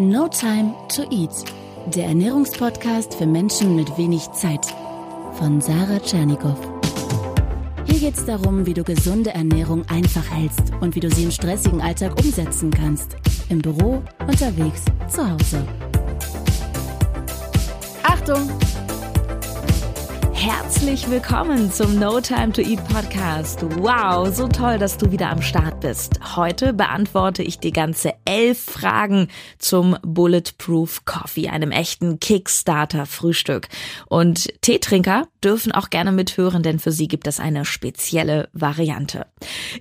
No Time to Eat, der Ernährungspodcast für Menschen mit wenig Zeit von Sarah Tschernikow. Hier geht es darum, wie du gesunde Ernährung einfach hältst und wie du sie im stressigen Alltag umsetzen kannst. Im Büro, unterwegs, zu Hause. Achtung! Herzlich willkommen zum No Time to Eat Podcast. Wow, so toll, dass du wieder am Start bist. Heute beantworte ich dir ganze elf Fragen zum Bulletproof Coffee, einem echten Kickstarter Frühstück. Und Teetrinker dürfen auch gerne mithören, denn für sie gibt es eine spezielle Variante.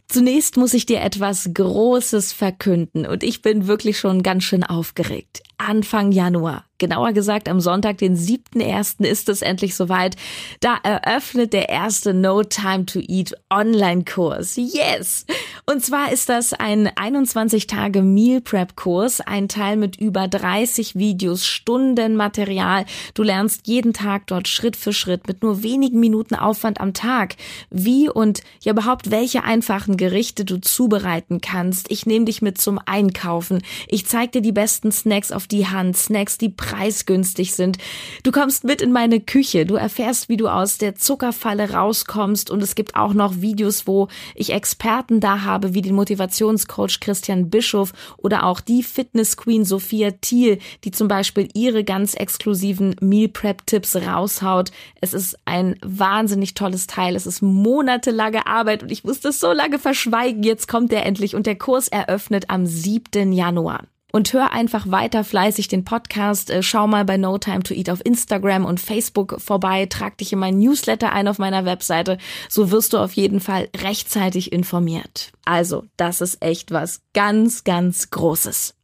Zunächst muss ich dir etwas Großes verkünden und ich bin wirklich schon ganz schön aufgeregt. Anfang Januar Genauer gesagt, am Sonntag, den 7.1. ist es endlich soweit. Da eröffnet der erste No Time to Eat Online-Kurs. Yes! Und zwar ist das ein 21 Tage Meal Prep Kurs, ein Teil mit über 30 Videos, Stunden Material. Du lernst jeden Tag dort Schritt für Schritt mit nur wenigen Minuten Aufwand am Tag, wie und ja überhaupt welche einfachen Gerichte du zubereiten kannst. Ich nehme dich mit zum Einkaufen. Ich zeige dir die besten Snacks auf die Hand, Snacks, die preisgünstig sind. Du kommst mit in meine Küche, du erfährst, wie du aus der Zuckerfalle rauskommst und es gibt auch noch Videos, wo ich Experten da habe, wie den Motivationscoach Christian Bischof oder auch die Fitness Queen Sophia Thiel, die zum Beispiel ihre ganz exklusiven Meal Prep Tipps raushaut. Es ist ein wahnsinnig tolles Teil. Es ist monatelange Arbeit und ich musste es so lange verschweigen. Jetzt kommt er endlich und der Kurs eröffnet am 7. Januar und hör einfach weiter fleißig den Podcast. Äh, schau mal bei No Time to Eat auf Instagram und Facebook vorbei. Trag dich in mein Newsletter ein auf meiner Webseite. So wirst du auf jeden Fall rechtzeitig informiert. Also, das ist echt was ganz, ganz Großes.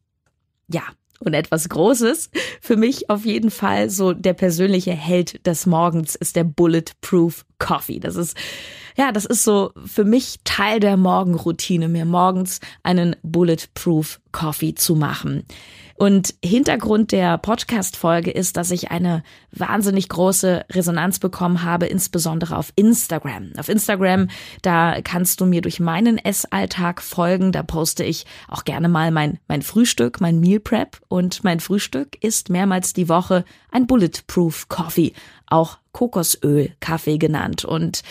Ja, und etwas Großes. Für mich auf jeden Fall so der persönliche Held des Morgens ist der Bulletproof Coffee. Das ist, ja, das ist so für mich Teil der Morgenroutine, mir morgens einen Bulletproof Coffee zu machen. Und Hintergrund der Podcast-Folge ist, dass ich eine wahnsinnig große Resonanz bekommen habe, insbesondere auf Instagram. Auf Instagram, da kannst du mir durch meinen Essalltag folgen. Da poste ich auch gerne mal mein, mein Frühstück, mein Meal Prep. Und mein Frühstück ist mehrmals die Woche ein Bulletproof Coffee, auch Kokosöl Kaffee genannt. Und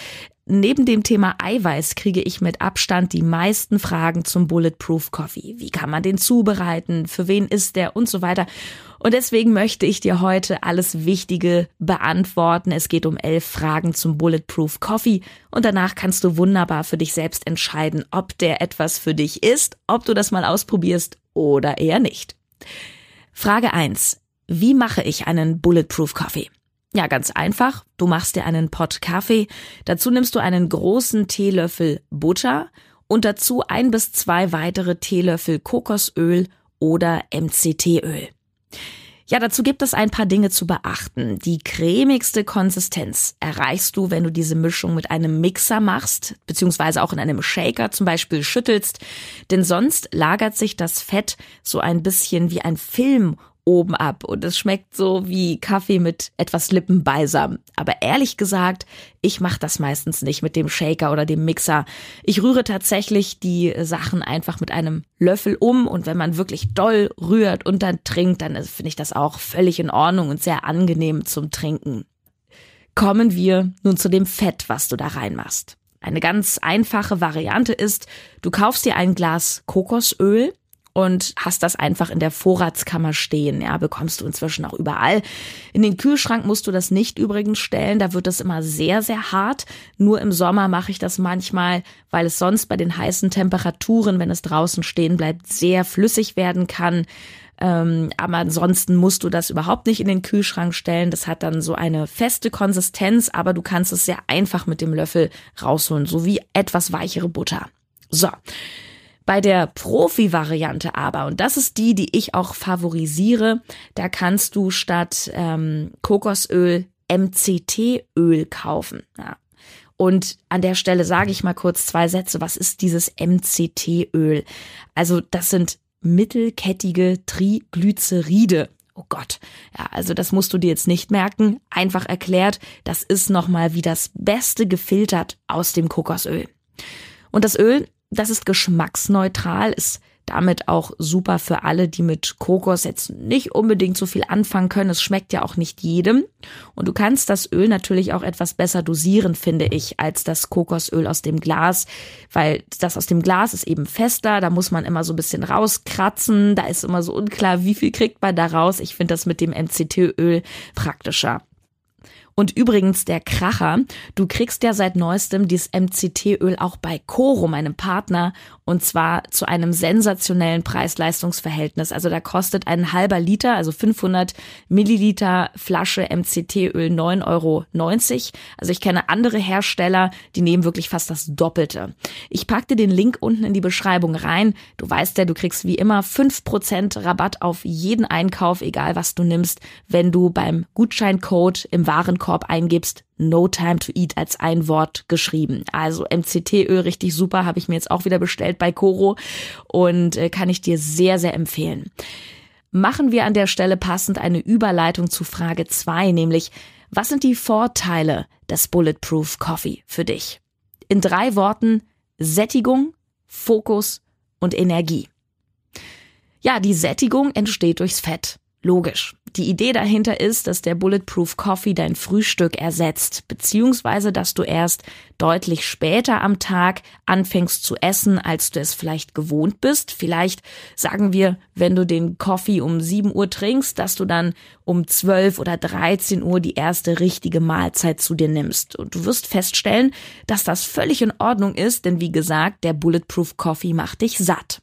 Neben dem Thema Eiweiß kriege ich mit Abstand die meisten Fragen zum Bulletproof Coffee. Wie kann man den zubereiten? Für wen ist der? Und so weiter. Und deswegen möchte ich dir heute alles Wichtige beantworten. Es geht um elf Fragen zum Bulletproof Coffee und danach kannst du wunderbar für dich selbst entscheiden, ob der etwas für dich ist, ob du das mal ausprobierst oder eher nicht. Frage eins: Wie mache ich einen Bulletproof Coffee? Ja, ganz einfach. Du machst dir einen Pott Kaffee. Dazu nimmst du einen großen Teelöffel Butter und dazu ein bis zwei weitere Teelöffel Kokosöl oder MCT-Öl. Ja, dazu gibt es ein paar Dinge zu beachten. Die cremigste Konsistenz erreichst du, wenn du diese Mischung mit einem Mixer machst, beziehungsweise auch in einem Shaker zum Beispiel schüttelst, denn sonst lagert sich das Fett so ein bisschen wie ein Film oben ab und es schmeckt so wie Kaffee mit etwas Lippenbalsam. Aber ehrlich gesagt, ich mache das meistens nicht mit dem Shaker oder dem Mixer. Ich rühre tatsächlich die Sachen einfach mit einem Löffel um und wenn man wirklich doll rührt und dann trinkt, dann finde ich das auch völlig in Ordnung und sehr angenehm zum Trinken. Kommen wir nun zu dem Fett, was du da reinmachst. Eine ganz einfache Variante ist, du kaufst dir ein Glas Kokosöl, und hast das einfach in der Vorratskammer stehen. Ja, bekommst du inzwischen auch überall. In den Kühlschrank musst du das nicht übrigens stellen. Da wird das immer sehr, sehr hart. Nur im Sommer mache ich das manchmal, weil es sonst bei den heißen Temperaturen, wenn es draußen stehen bleibt, sehr flüssig werden kann. Ähm, aber ansonsten musst du das überhaupt nicht in den Kühlschrank stellen. Das hat dann so eine feste Konsistenz, aber du kannst es sehr einfach mit dem Löffel rausholen, so wie etwas weichere Butter. So. Bei der Profi-Variante aber, und das ist die, die ich auch favorisiere, da kannst du statt ähm, Kokosöl MCT-Öl kaufen. Ja. Und an der Stelle sage ich mal kurz zwei Sätze. Was ist dieses MCT-Öl? Also das sind mittelkettige Triglyceride. Oh Gott. Ja, also das musst du dir jetzt nicht merken. Einfach erklärt, das ist nochmal wie das Beste gefiltert aus dem Kokosöl. Und das Öl das ist geschmacksneutral. Es damit auch super für alle, die mit Kokos jetzt nicht unbedingt so viel anfangen können. Es schmeckt ja auch nicht jedem. Und du kannst das Öl natürlich auch etwas besser dosieren, finde ich, als das Kokosöl aus dem Glas, weil das aus dem Glas ist eben fester, da muss man immer so ein bisschen rauskratzen, da ist immer so unklar, wie viel kriegt man da raus. Ich finde das mit dem MCT-Öl praktischer. Und übrigens der Kracher, du kriegst ja seit neuestem dieses MCT-Öl auch bei Coro, meinem Partner, und zwar zu einem sensationellen Preis-Leistungs-Verhältnis. Also da kostet ein halber Liter, also 500 Milliliter Flasche MCT-Öl 9,90 Euro. Also ich kenne andere Hersteller, die nehmen wirklich fast das Doppelte. Ich pack dir den Link unten in die Beschreibung rein. Du weißt ja, du kriegst wie immer 5% Rabatt auf jeden Einkauf, egal was du nimmst, wenn du beim Gutscheincode im Warenkorb eingibst No Time to Eat als ein Wort geschrieben. Also MCT-Öl richtig super, habe ich mir jetzt auch wieder bestellt bei Coro und äh, kann ich dir sehr, sehr empfehlen. Machen wir an der Stelle passend eine Überleitung zu Frage zwei, nämlich was sind die Vorteile des Bulletproof Coffee für dich? In drei Worten Sättigung, Fokus und Energie. Ja, die Sättigung entsteht durchs Fett. Logisch. Die Idee dahinter ist, dass der Bulletproof Coffee dein Frühstück ersetzt, beziehungsweise dass du erst deutlich später am Tag anfängst zu essen, als du es vielleicht gewohnt bist. Vielleicht sagen wir, wenn du den Coffee um 7 Uhr trinkst, dass du dann um 12 oder 13 Uhr die erste richtige Mahlzeit zu dir nimmst. Und du wirst feststellen, dass das völlig in Ordnung ist, denn wie gesagt, der Bulletproof Coffee macht dich satt.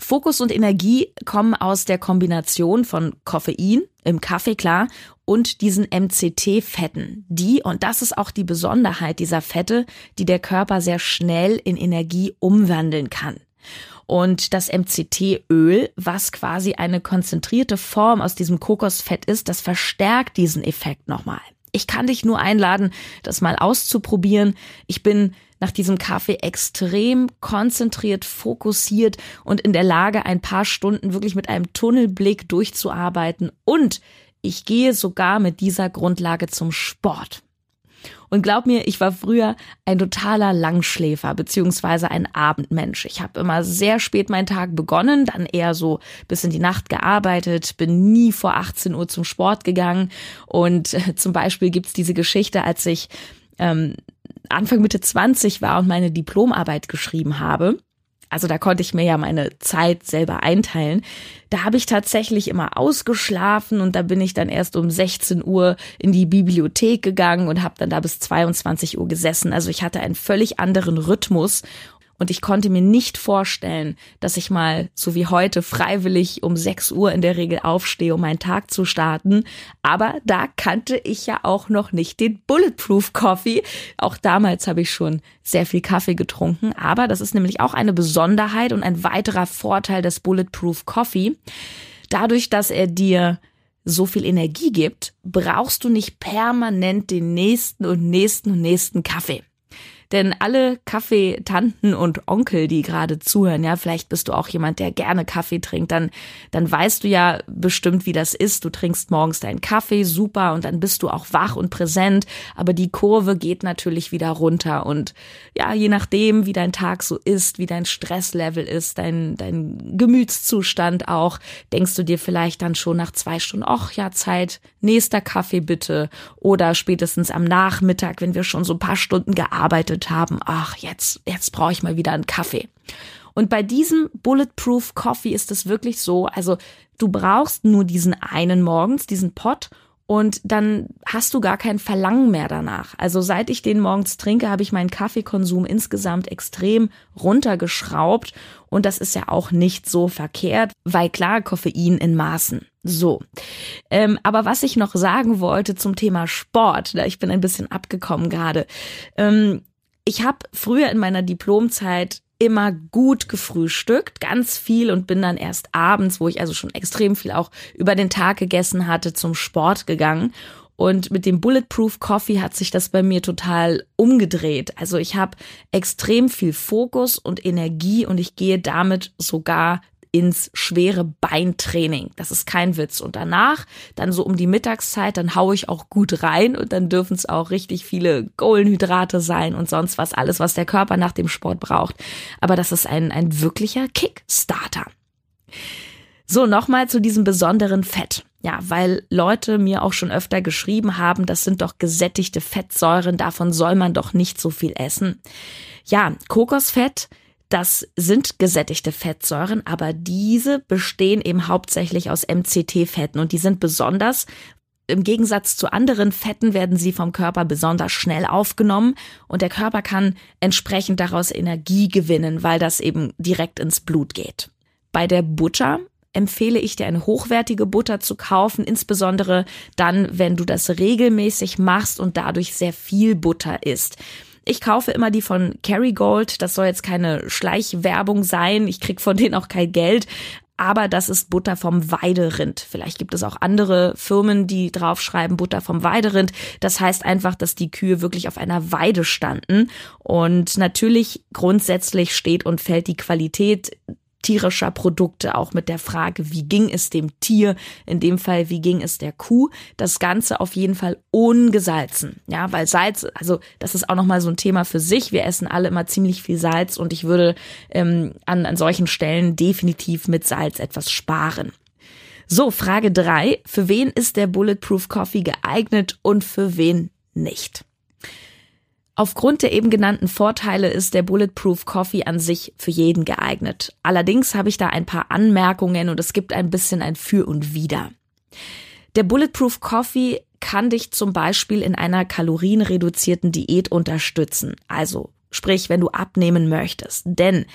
Fokus und Energie kommen aus der Kombination von Koffein im Kaffee klar und diesen MCT-Fetten, die, und das ist auch die Besonderheit dieser Fette, die der Körper sehr schnell in Energie umwandeln kann. Und das MCT-Öl, was quasi eine konzentrierte Form aus diesem Kokosfett ist, das verstärkt diesen Effekt nochmal. Ich kann dich nur einladen, das mal auszuprobieren. Ich bin nach diesem Kaffee extrem konzentriert, fokussiert und in der Lage, ein paar Stunden wirklich mit einem Tunnelblick durchzuarbeiten. Und ich gehe sogar mit dieser Grundlage zum Sport. Und glaub mir, ich war früher ein totaler Langschläfer beziehungsweise ein Abendmensch. Ich habe immer sehr spät meinen Tag begonnen, dann eher so bis in die Nacht gearbeitet, bin nie vor 18 Uhr zum Sport gegangen. Und zum Beispiel gibt's diese Geschichte, als ich ähm, Anfang Mitte 20 war und meine Diplomarbeit geschrieben habe, also da konnte ich mir ja meine Zeit selber einteilen. Da habe ich tatsächlich immer ausgeschlafen und da bin ich dann erst um 16 Uhr in die Bibliothek gegangen und habe dann da bis 22 Uhr gesessen. Also ich hatte einen völlig anderen Rhythmus und ich konnte mir nicht vorstellen, dass ich mal, so wie heute, freiwillig um 6 Uhr in der Regel aufstehe, um meinen Tag zu starten. Aber da kannte ich ja auch noch nicht den Bulletproof Coffee. Auch damals habe ich schon sehr viel Kaffee getrunken. Aber das ist nämlich auch eine Besonderheit und ein weiterer Vorteil des Bulletproof Coffee. Dadurch, dass er dir so viel Energie gibt, brauchst du nicht permanent den nächsten und nächsten und nächsten Kaffee. Denn alle Kaffeetanten und Onkel, die gerade zuhören, ja, vielleicht bist du auch jemand, der gerne Kaffee trinkt, dann, dann weißt du ja bestimmt, wie das ist. Du trinkst morgens deinen Kaffee, super, und dann bist du auch wach und präsent. Aber die Kurve geht natürlich wieder runter. Und ja, je nachdem, wie dein Tag so ist, wie dein Stresslevel ist, dein, dein Gemütszustand auch, denkst du dir vielleicht dann schon nach zwei Stunden, ach ja, Zeit, nächster Kaffee bitte. Oder spätestens am Nachmittag, wenn wir schon so ein paar Stunden gearbeitet gefühlt haben, ach, jetzt, jetzt brauche ich mal wieder einen Kaffee. Und bei diesem Bulletproof Coffee ist es wirklich so, also du brauchst nur diesen einen morgens, diesen Pot und dann hast du gar kein Verlangen mehr danach. Also seit ich den morgens trinke, habe ich meinen Kaffeekonsum insgesamt extrem runtergeschraubt und das ist ja auch nicht so verkehrt, weil klar, Koffein in Maßen. So. Ähm, aber was ich noch sagen wollte zum Thema Sport, da ich bin ein bisschen abgekommen gerade. Ähm, ich habe früher in meiner Diplomzeit immer gut gefrühstückt, ganz viel und bin dann erst abends, wo ich also schon extrem viel auch über den Tag gegessen hatte, zum Sport gegangen. Und mit dem Bulletproof Coffee hat sich das bei mir total umgedreht. Also ich habe extrem viel Fokus und Energie und ich gehe damit sogar ins schwere Beintraining. Das ist kein Witz. Und danach, dann so um die Mittagszeit, dann haue ich auch gut rein und dann dürfen es auch richtig viele Kohlenhydrate sein und sonst was, alles, was der Körper nach dem Sport braucht. Aber das ist ein, ein wirklicher Kickstarter. So, nochmal zu diesem besonderen Fett. Ja, weil Leute mir auch schon öfter geschrieben haben, das sind doch gesättigte Fettsäuren, davon soll man doch nicht so viel essen. Ja, Kokosfett, das sind gesättigte Fettsäuren, aber diese bestehen eben hauptsächlich aus MCT-Fetten und die sind besonders, im Gegensatz zu anderen Fetten werden sie vom Körper besonders schnell aufgenommen und der Körper kann entsprechend daraus Energie gewinnen, weil das eben direkt ins Blut geht. Bei der Butter empfehle ich dir eine hochwertige Butter zu kaufen, insbesondere dann, wenn du das regelmäßig machst und dadurch sehr viel Butter isst. Ich kaufe immer die von Kerrygold. Das soll jetzt keine Schleichwerbung sein. Ich krieg von denen auch kein Geld. Aber das ist Butter vom Weiderind. Vielleicht gibt es auch andere Firmen, die draufschreiben Butter vom Weiderind. Das heißt einfach, dass die Kühe wirklich auf einer Weide standen. Und natürlich grundsätzlich steht und fällt die Qualität tierischer Produkte, auch mit der Frage, wie ging es dem Tier, in dem Fall, wie ging es der Kuh, das Ganze auf jeden Fall ungesalzen, ja, weil Salz, also das ist auch nochmal so ein Thema für sich, wir essen alle immer ziemlich viel Salz und ich würde ähm, an, an solchen Stellen definitiv mit Salz etwas sparen. So, Frage drei: Für wen ist der Bulletproof Coffee geeignet und für wen nicht? Aufgrund der eben genannten Vorteile ist der Bulletproof Coffee an sich für jeden geeignet. Allerdings habe ich da ein paar Anmerkungen und es gibt ein bisschen ein Für und Wider. Der Bulletproof Coffee kann dich zum Beispiel in einer kalorienreduzierten Diät unterstützen. Also, sprich, wenn du abnehmen möchtest. Denn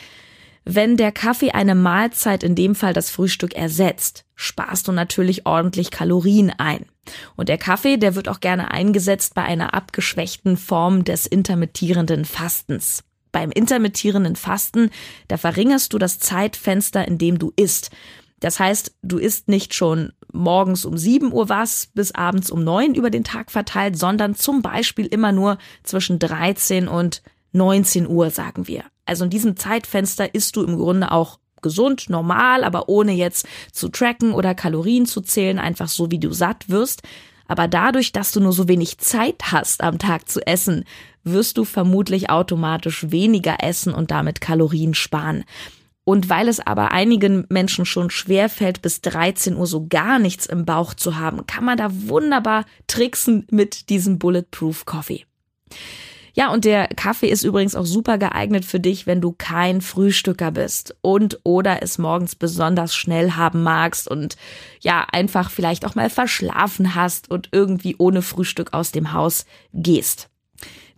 wenn der Kaffee eine Mahlzeit, in dem Fall das Frühstück, ersetzt, sparst du natürlich ordentlich Kalorien ein. Und der Kaffee, der wird auch gerne eingesetzt bei einer abgeschwächten Form des intermittierenden Fastens. Beim intermittierenden Fasten, da verringerst du das Zeitfenster, in dem du isst. Das heißt, du isst nicht schon morgens um 7 Uhr was bis abends um 9 über den Tag verteilt, sondern zum Beispiel immer nur zwischen 13 und 19 Uhr, sagen wir. Also in diesem Zeitfenster isst du im Grunde auch gesund, normal, aber ohne jetzt zu tracken oder Kalorien zu zählen, einfach so wie du satt wirst. Aber dadurch, dass du nur so wenig Zeit hast am Tag zu essen, wirst du vermutlich automatisch weniger essen und damit Kalorien sparen. Und weil es aber einigen Menschen schon schwer fällt, bis 13 Uhr so gar nichts im Bauch zu haben, kann man da wunderbar tricksen mit diesem Bulletproof Coffee. Ja, und der Kaffee ist übrigens auch super geeignet für dich, wenn du kein Frühstücker bist und oder es morgens besonders schnell haben magst und ja, einfach vielleicht auch mal verschlafen hast und irgendwie ohne Frühstück aus dem Haus gehst.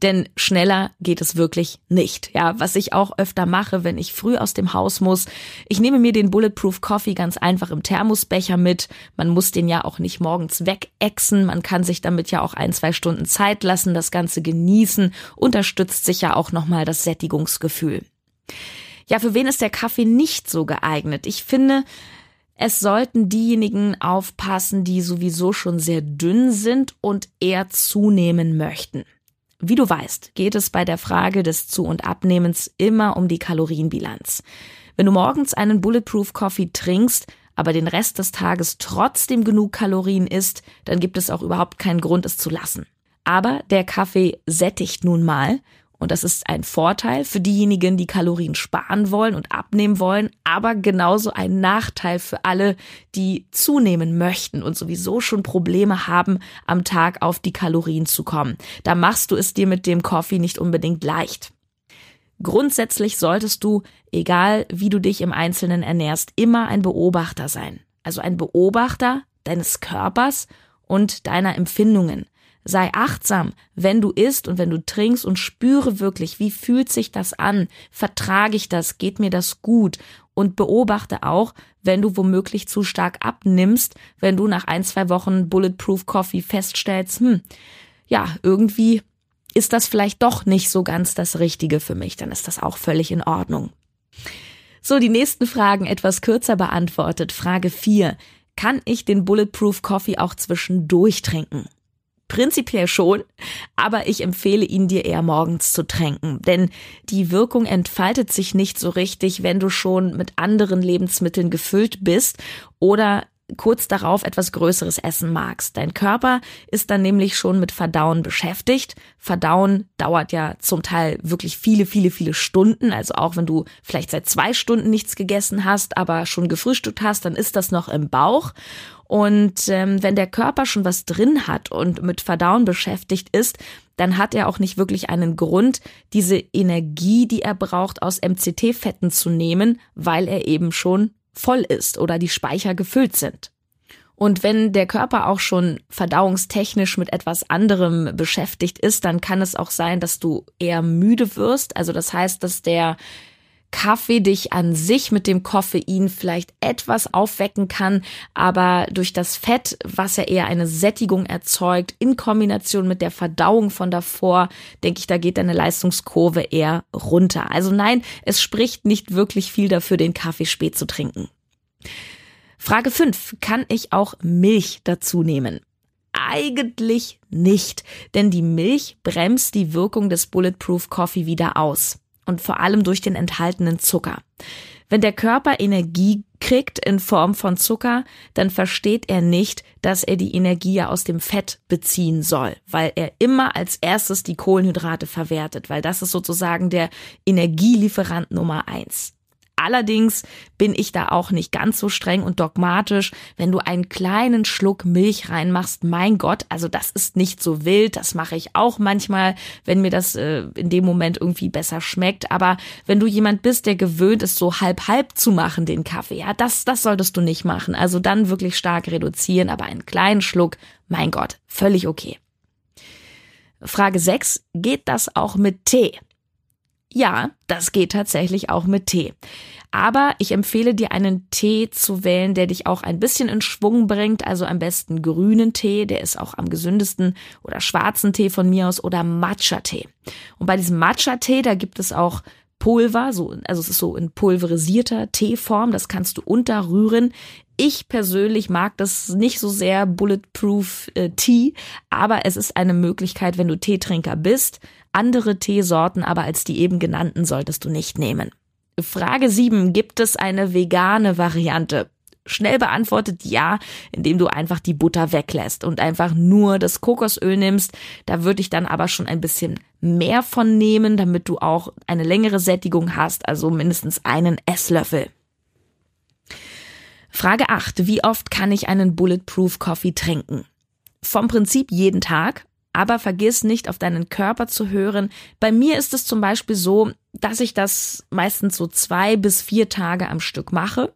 Denn schneller geht es wirklich nicht. Ja, was ich auch öfter mache, wenn ich früh aus dem Haus muss. Ich nehme mir den Bulletproof Coffee ganz einfach im Thermosbecher mit. Man muss den ja auch nicht morgens wegexen. Man kann sich damit ja auch ein, zwei Stunden Zeit lassen, das Ganze genießen. Unterstützt sich ja auch nochmal das Sättigungsgefühl. Ja, für wen ist der Kaffee nicht so geeignet? Ich finde, es sollten diejenigen aufpassen, die sowieso schon sehr dünn sind und eher zunehmen möchten. Wie du weißt, geht es bei der Frage des Zu- und Abnehmens immer um die Kalorienbilanz. Wenn du morgens einen Bulletproof Coffee trinkst, aber den Rest des Tages trotzdem genug Kalorien isst, dann gibt es auch überhaupt keinen Grund, es zu lassen. Aber der Kaffee sättigt nun mal und das ist ein Vorteil für diejenigen, die Kalorien sparen wollen und abnehmen wollen, aber genauso ein Nachteil für alle, die zunehmen möchten und sowieso schon Probleme haben, am Tag auf die Kalorien zu kommen. Da machst du es dir mit dem Coffee nicht unbedingt leicht. Grundsätzlich solltest du, egal wie du dich im Einzelnen ernährst, immer ein Beobachter sein. Also ein Beobachter deines Körpers und deiner Empfindungen. Sei achtsam, wenn du isst und wenn du trinkst und spüre wirklich, wie fühlt sich das an? Vertrage ich das? Geht mir das gut? Und beobachte auch, wenn du womöglich zu stark abnimmst, wenn du nach ein, zwei Wochen Bulletproof Coffee feststellst, hm, ja, irgendwie ist das vielleicht doch nicht so ganz das Richtige für mich, dann ist das auch völlig in Ordnung. So, die nächsten Fragen etwas kürzer beantwortet. Frage 4. Kann ich den Bulletproof Coffee auch zwischendurch trinken? Prinzipiell schon, aber ich empfehle ihn dir eher morgens zu tränken, denn die Wirkung entfaltet sich nicht so richtig, wenn du schon mit anderen Lebensmitteln gefüllt bist oder kurz darauf etwas Größeres essen magst. Dein Körper ist dann nämlich schon mit Verdauen beschäftigt. Verdauen dauert ja zum Teil wirklich viele, viele, viele Stunden. Also auch wenn du vielleicht seit zwei Stunden nichts gegessen hast, aber schon gefrühstückt hast, dann ist das noch im Bauch. Und ähm, wenn der Körper schon was drin hat und mit Verdauen beschäftigt ist, dann hat er auch nicht wirklich einen Grund, diese Energie, die er braucht, aus MCT-Fetten zu nehmen, weil er eben schon voll ist oder die Speicher gefüllt sind. Und wenn der Körper auch schon verdauungstechnisch mit etwas anderem beschäftigt ist, dann kann es auch sein, dass du eher müde wirst. Also das heißt, dass der Kaffee dich an sich mit dem Koffein vielleicht etwas aufwecken kann, aber durch das Fett, was ja eher eine Sättigung erzeugt, in Kombination mit der Verdauung von davor, denke ich, da geht deine Leistungskurve eher runter. Also nein, es spricht nicht wirklich viel dafür, den Kaffee spät zu trinken. Frage 5. Kann ich auch Milch dazu nehmen? Eigentlich nicht, denn die Milch bremst die Wirkung des Bulletproof Coffee wieder aus und vor allem durch den enthaltenen Zucker. Wenn der Körper Energie kriegt in Form von Zucker, dann versteht er nicht, dass er die Energie ja aus dem Fett beziehen soll, weil er immer als erstes die Kohlenhydrate verwertet, weil das ist sozusagen der Energielieferant Nummer eins. Allerdings bin ich da auch nicht ganz so streng und dogmatisch. Wenn du einen kleinen Schluck Milch reinmachst, mein Gott, also das ist nicht so wild. Das mache ich auch manchmal, wenn mir das äh, in dem Moment irgendwie besser schmeckt. Aber wenn du jemand bist, der gewöhnt ist, so halb halb zu machen, den Kaffee, ja, das, das solltest du nicht machen. Also dann wirklich stark reduzieren, aber einen kleinen Schluck, mein Gott, völlig okay. Frage 6. Geht das auch mit Tee? Ja, das geht tatsächlich auch mit Tee. Aber ich empfehle dir einen Tee zu wählen, der dich auch ein bisschen in Schwung bringt. Also am besten grünen Tee, der ist auch am gesündesten, oder schwarzen Tee von mir aus oder Matcha-Tee. Und bei diesem Matcha-Tee, da gibt es auch Pulver, so, also es ist so in pulverisierter Teeform, das kannst du unterrühren. Ich persönlich mag das nicht so sehr Bulletproof äh, Tea, aber es ist eine Möglichkeit, wenn du Teetrinker bist, andere Teesorten aber als die eben genannten solltest du nicht nehmen. Frage 7. Gibt es eine vegane Variante? Schnell beantwortet ja, indem du einfach die Butter weglässt und einfach nur das Kokosöl nimmst. Da würde ich dann aber schon ein bisschen mehr von nehmen, damit du auch eine längere Sättigung hast, also mindestens einen Esslöffel. Frage 8. Wie oft kann ich einen Bulletproof Coffee trinken? Vom Prinzip jeden Tag, aber vergiss nicht auf deinen Körper zu hören. Bei mir ist es zum Beispiel so, dass ich das meistens so zwei bis vier Tage am Stück mache.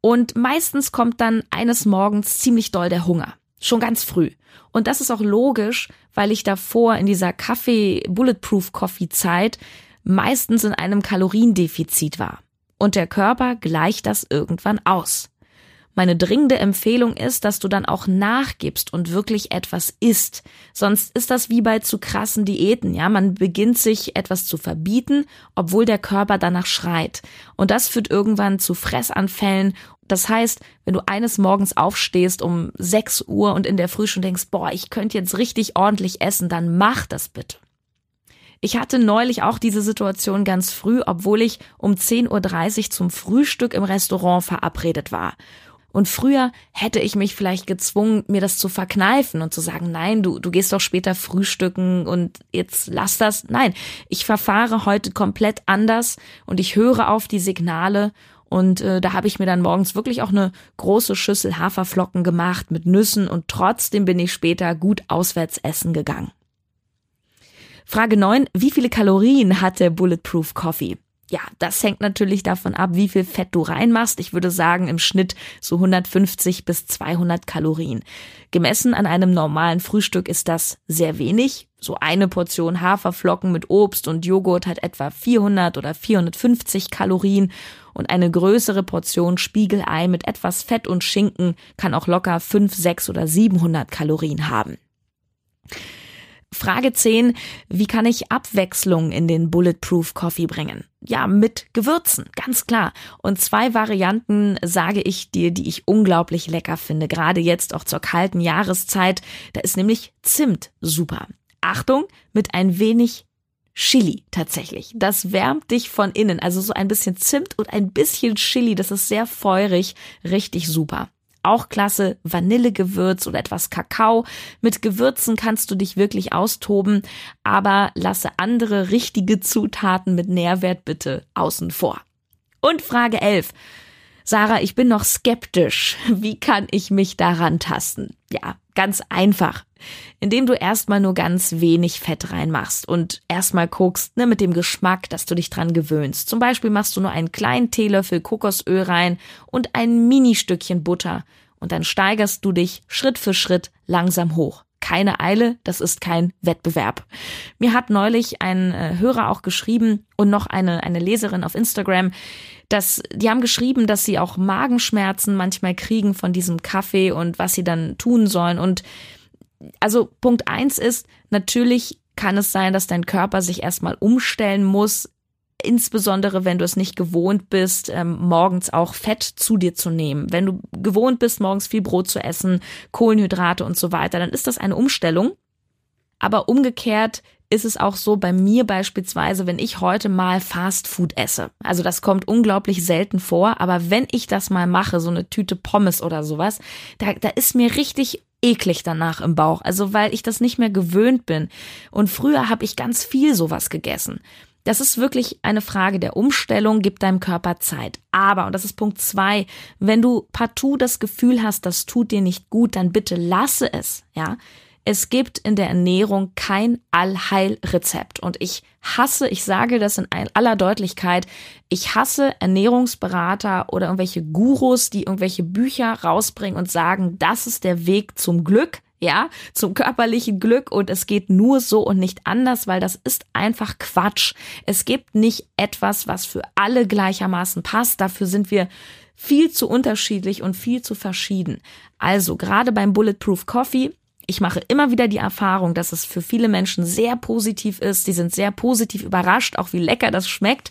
Und meistens kommt dann eines Morgens ziemlich doll der Hunger. Schon ganz früh. Und das ist auch logisch, weil ich davor in dieser Kaffee Bulletproof Coffee Zeit meistens in einem Kaloriendefizit war. Und der Körper gleicht das irgendwann aus. Meine dringende Empfehlung ist, dass du dann auch nachgibst und wirklich etwas isst. Sonst ist das wie bei zu krassen Diäten, ja. Man beginnt sich etwas zu verbieten, obwohl der Körper danach schreit. Und das führt irgendwann zu Fressanfällen. Das heißt, wenn du eines Morgens aufstehst um 6 Uhr und in der Früh schon denkst, boah, ich könnte jetzt richtig ordentlich essen, dann mach das bitte. Ich hatte neulich auch diese Situation ganz früh, obwohl ich um 10.30 Uhr zum Frühstück im Restaurant verabredet war. Und früher hätte ich mich vielleicht gezwungen, mir das zu verkneifen und zu sagen, nein, du, du gehst doch später frühstücken und jetzt lass das. Nein, ich verfahre heute komplett anders und ich höre auf die Signale und äh, da habe ich mir dann morgens wirklich auch eine große Schüssel Haferflocken gemacht mit Nüssen und trotzdem bin ich später gut auswärts essen gegangen. Frage 9. Wie viele Kalorien hat der Bulletproof Coffee? Ja, das hängt natürlich davon ab, wie viel Fett du reinmachst. Ich würde sagen, im Schnitt so 150 bis 200 Kalorien. Gemessen an einem normalen Frühstück ist das sehr wenig. So eine Portion Haferflocken mit Obst und Joghurt hat etwa 400 oder 450 Kalorien und eine größere Portion Spiegelei mit etwas Fett und Schinken kann auch locker 5, 6 oder 700 Kalorien haben. Frage 10. Wie kann ich Abwechslung in den Bulletproof Coffee bringen? Ja, mit Gewürzen, ganz klar. Und zwei Varianten sage ich dir, die ich unglaublich lecker finde, gerade jetzt auch zur kalten Jahreszeit. Da ist nämlich Zimt super. Achtung, mit ein wenig Chili tatsächlich. Das wärmt dich von innen. Also so ein bisschen Zimt und ein bisschen Chili. Das ist sehr feurig. Richtig super. Auch klasse Vanillegewürz oder etwas Kakao. Mit Gewürzen kannst du dich wirklich austoben, aber lasse andere richtige Zutaten mit Nährwert bitte außen vor. Und Frage 11. Sarah, ich bin noch skeptisch. Wie kann ich mich daran tasten? Ja, ganz einfach. Indem du erstmal nur ganz wenig Fett reinmachst und erstmal guckst, ne, mit dem Geschmack, dass du dich dran gewöhnst. Zum Beispiel machst du nur einen kleinen Teelöffel Kokosöl rein und ein Ministückchen Butter und dann steigerst du dich Schritt für Schritt langsam hoch. Keine Eile, das ist kein Wettbewerb. Mir hat neulich ein äh, Hörer auch geschrieben und noch eine, eine Leserin auf Instagram, dass die haben geschrieben, dass sie auch Magenschmerzen manchmal kriegen von diesem Kaffee und was sie dann tun sollen. Und also Punkt eins ist, natürlich kann es sein, dass dein Körper sich erstmal umstellen muss, insbesondere wenn du es nicht gewohnt bist, ähm, morgens auch Fett zu dir zu nehmen. Wenn du gewohnt bist, morgens viel Brot zu essen, Kohlenhydrate und so weiter, dann ist das eine Umstellung. Aber umgekehrt ist es auch so bei mir beispielsweise, wenn ich heute mal Fast Food esse. Also das kommt unglaublich selten vor, aber wenn ich das mal mache, so eine Tüte Pommes oder sowas, da, da ist mir richtig eklig danach im Bauch. Also weil ich das nicht mehr gewöhnt bin. Und früher habe ich ganz viel sowas gegessen. Das ist wirklich eine Frage der Umstellung, gib deinem Körper Zeit. Aber, und das ist Punkt zwei, wenn du partout das Gefühl hast, das tut dir nicht gut, dann bitte lasse es, ja. Es gibt in der Ernährung kein Allheilrezept. Und ich hasse, ich sage das in aller Deutlichkeit, ich hasse Ernährungsberater oder irgendwelche Gurus, die irgendwelche Bücher rausbringen und sagen, das ist der Weg zum Glück, ja, zum körperlichen Glück und es geht nur so und nicht anders, weil das ist einfach Quatsch. Es gibt nicht etwas, was für alle gleichermaßen passt. Dafür sind wir viel zu unterschiedlich und viel zu verschieden. Also gerade beim Bulletproof Coffee ich mache immer wieder die Erfahrung, dass es für viele Menschen sehr positiv ist. Die sind sehr positiv überrascht, auch wie lecker das schmeckt.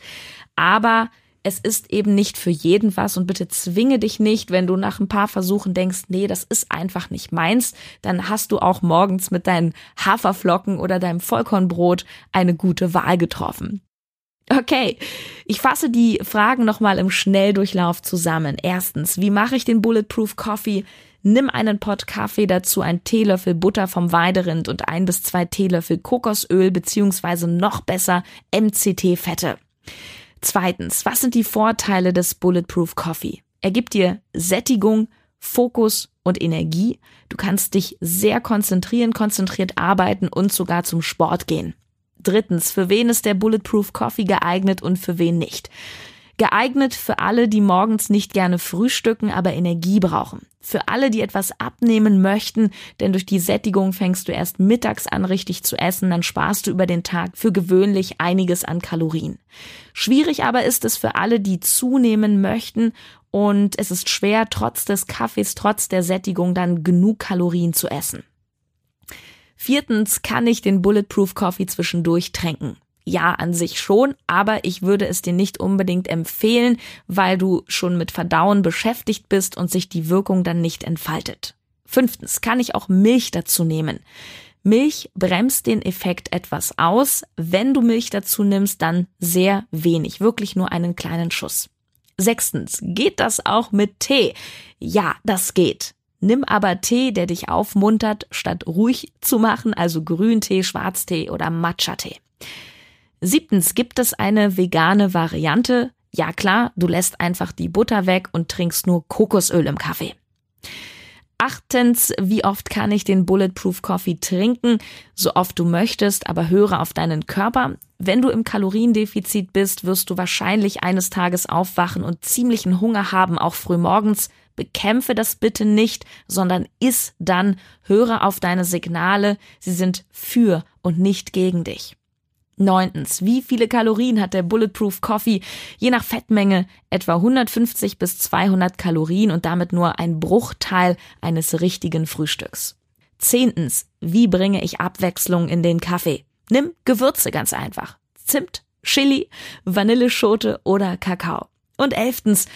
Aber es ist eben nicht für jeden was und bitte zwinge dich nicht, wenn du nach ein paar Versuchen denkst, nee, das ist einfach nicht meins, dann hast du auch morgens mit deinen Haferflocken oder deinem Vollkornbrot eine gute Wahl getroffen. Okay, ich fasse die Fragen nochmal im Schnelldurchlauf zusammen. Erstens, wie mache ich den Bulletproof Coffee? Nimm einen Pott Kaffee dazu, ein Teelöffel Butter vom Weiderind und ein bis zwei Teelöffel Kokosöl beziehungsweise noch besser MCT-Fette. Zweitens, was sind die Vorteile des Bulletproof Coffee? Er gibt dir Sättigung, Fokus und Energie. Du kannst dich sehr konzentrieren, konzentriert arbeiten und sogar zum Sport gehen. Drittens, für wen ist der Bulletproof Coffee geeignet und für wen nicht? Geeignet für alle, die morgens nicht gerne frühstücken, aber Energie brauchen. Für alle, die etwas abnehmen möchten, denn durch die Sättigung fängst du erst mittags an richtig zu essen, dann sparst du über den Tag für gewöhnlich einiges an Kalorien. Schwierig aber ist es für alle, die zunehmen möchten und es ist schwer, trotz des Kaffees, trotz der Sättigung dann genug Kalorien zu essen. Viertens kann ich den Bulletproof Coffee zwischendurch tränken. Ja, an sich schon, aber ich würde es dir nicht unbedingt empfehlen, weil du schon mit Verdauen beschäftigt bist und sich die Wirkung dann nicht entfaltet. Fünftens, kann ich auch Milch dazu nehmen. Milch bremst den Effekt etwas aus. Wenn du Milch dazu nimmst, dann sehr wenig, wirklich nur einen kleinen Schuss. Sechstens, geht das auch mit Tee? Ja, das geht. Nimm aber Tee, der dich aufmuntert, statt ruhig zu machen, also Grüntee, Schwarztee oder Matcha-Tee. Siebtens, gibt es eine vegane Variante? Ja klar, du lässt einfach die Butter weg und trinkst nur Kokosöl im Kaffee. Achtens, wie oft kann ich den Bulletproof Coffee trinken? So oft du möchtest, aber höre auf deinen Körper. Wenn du im Kaloriendefizit bist, wirst du wahrscheinlich eines Tages aufwachen und ziemlichen Hunger haben, auch früh morgens. Bekämpfe das bitte nicht, sondern iss dann, höre auf deine Signale. Sie sind für und nicht gegen dich. Neuntens, wie viele Kalorien hat der Bulletproof Coffee? Je nach Fettmenge etwa 150 bis 200 Kalorien und damit nur ein Bruchteil eines richtigen Frühstücks. Zehntens, wie bringe ich Abwechslung in den Kaffee? Nimm Gewürze ganz einfach. Zimt, Chili, Vanilleschote oder Kakao. Und elftens,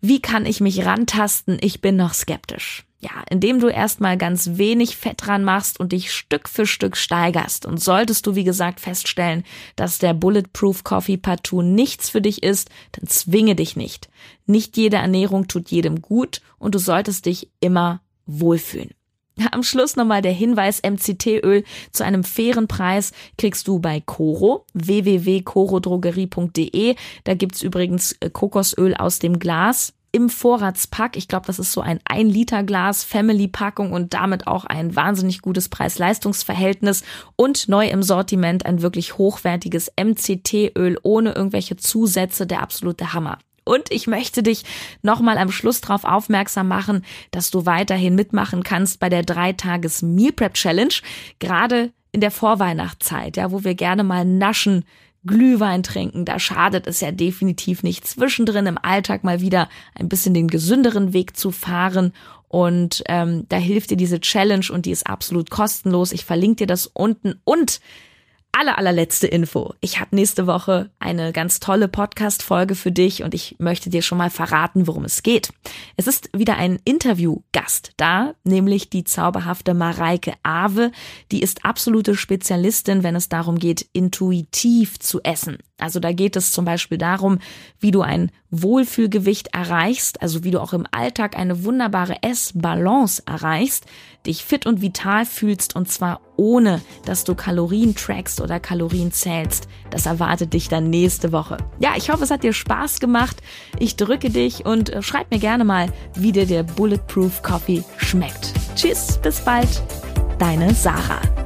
wie kann ich mich rantasten? Ich bin noch skeptisch. Ja, indem du erstmal ganz wenig Fett dran machst und dich Stück für Stück steigerst. Und solltest du, wie gesagt, feststellen, dass der Bulletproof Coffee Partout nichts für dich ist, dann zwinge dich nicht. Nicht jede Ernährung tut jedem gut und du solltest dich immer wohlfühlen. Am Schluss nochmal der Hinweis, MCT-Öl zu einem fairen Preis kriegst du bei Coro, www.corodrogerie.de. Da gibt's übrigens äh, Kokosöl aus dem Glas im Vorratspack. Ich glaube, das ist so ein 1 Liter Glas Family Packung und damit auch ein wahnsinnig gutes Preis-Leistungs-Verhältnis und neu im Sortiment ein wirklich hochwertiges MCT-Öl ohne irgendwelche Zusätze, der absolute Hammer. Und ich möchte dich nochmal am Schluss darauf aufmerksam machen, dass du weiterhin mitmachen kannst bei der Dreitages Meal Prep Challenge, gerade in der Vorweihnachtszeit, ja, wo wir gerne mal naschen, Glühwein trinken, da schadet es ja definitiv nicht, zwischendrin im Alltag mal wieder ein bisschen den gesünderen Weg zu fahren. Und ähm, da hilft dir diese Challenge und die ist absolut kostenlos. Ich verlinke dir das unten und aller, allerletzte Info. Ich habe nächste Woche eine ganz tolle Podcast-Folge für dich und ich möchte dir schon mal verraten, worum es geht. Es ist wieder ein Interviewgast da, nämlich die zauberhafte Mareike Awe. Die ist absolute Spezialistin, wenn es darum geht, intuitiv zu essen. Also da geht es zum Beispiel darum, wie du ein Wohlfühlgewicht erreichst, also wie du auch im Alltag eine wunderbare Essbalance erreichst, dich fit und vital fühlst und zwar ohne, dass du Kalorien trackst oder Kalorien zählst. Das erwartet dich dann nächste Woche. Ja, ich hoffe, es hat dir Spaß gemacht. Ich drücke dich und äh, schreib mir gerne mal, wie dir der Bulletproof Coffee schmeckt. Tschüss, bis bald. Deine Sarah.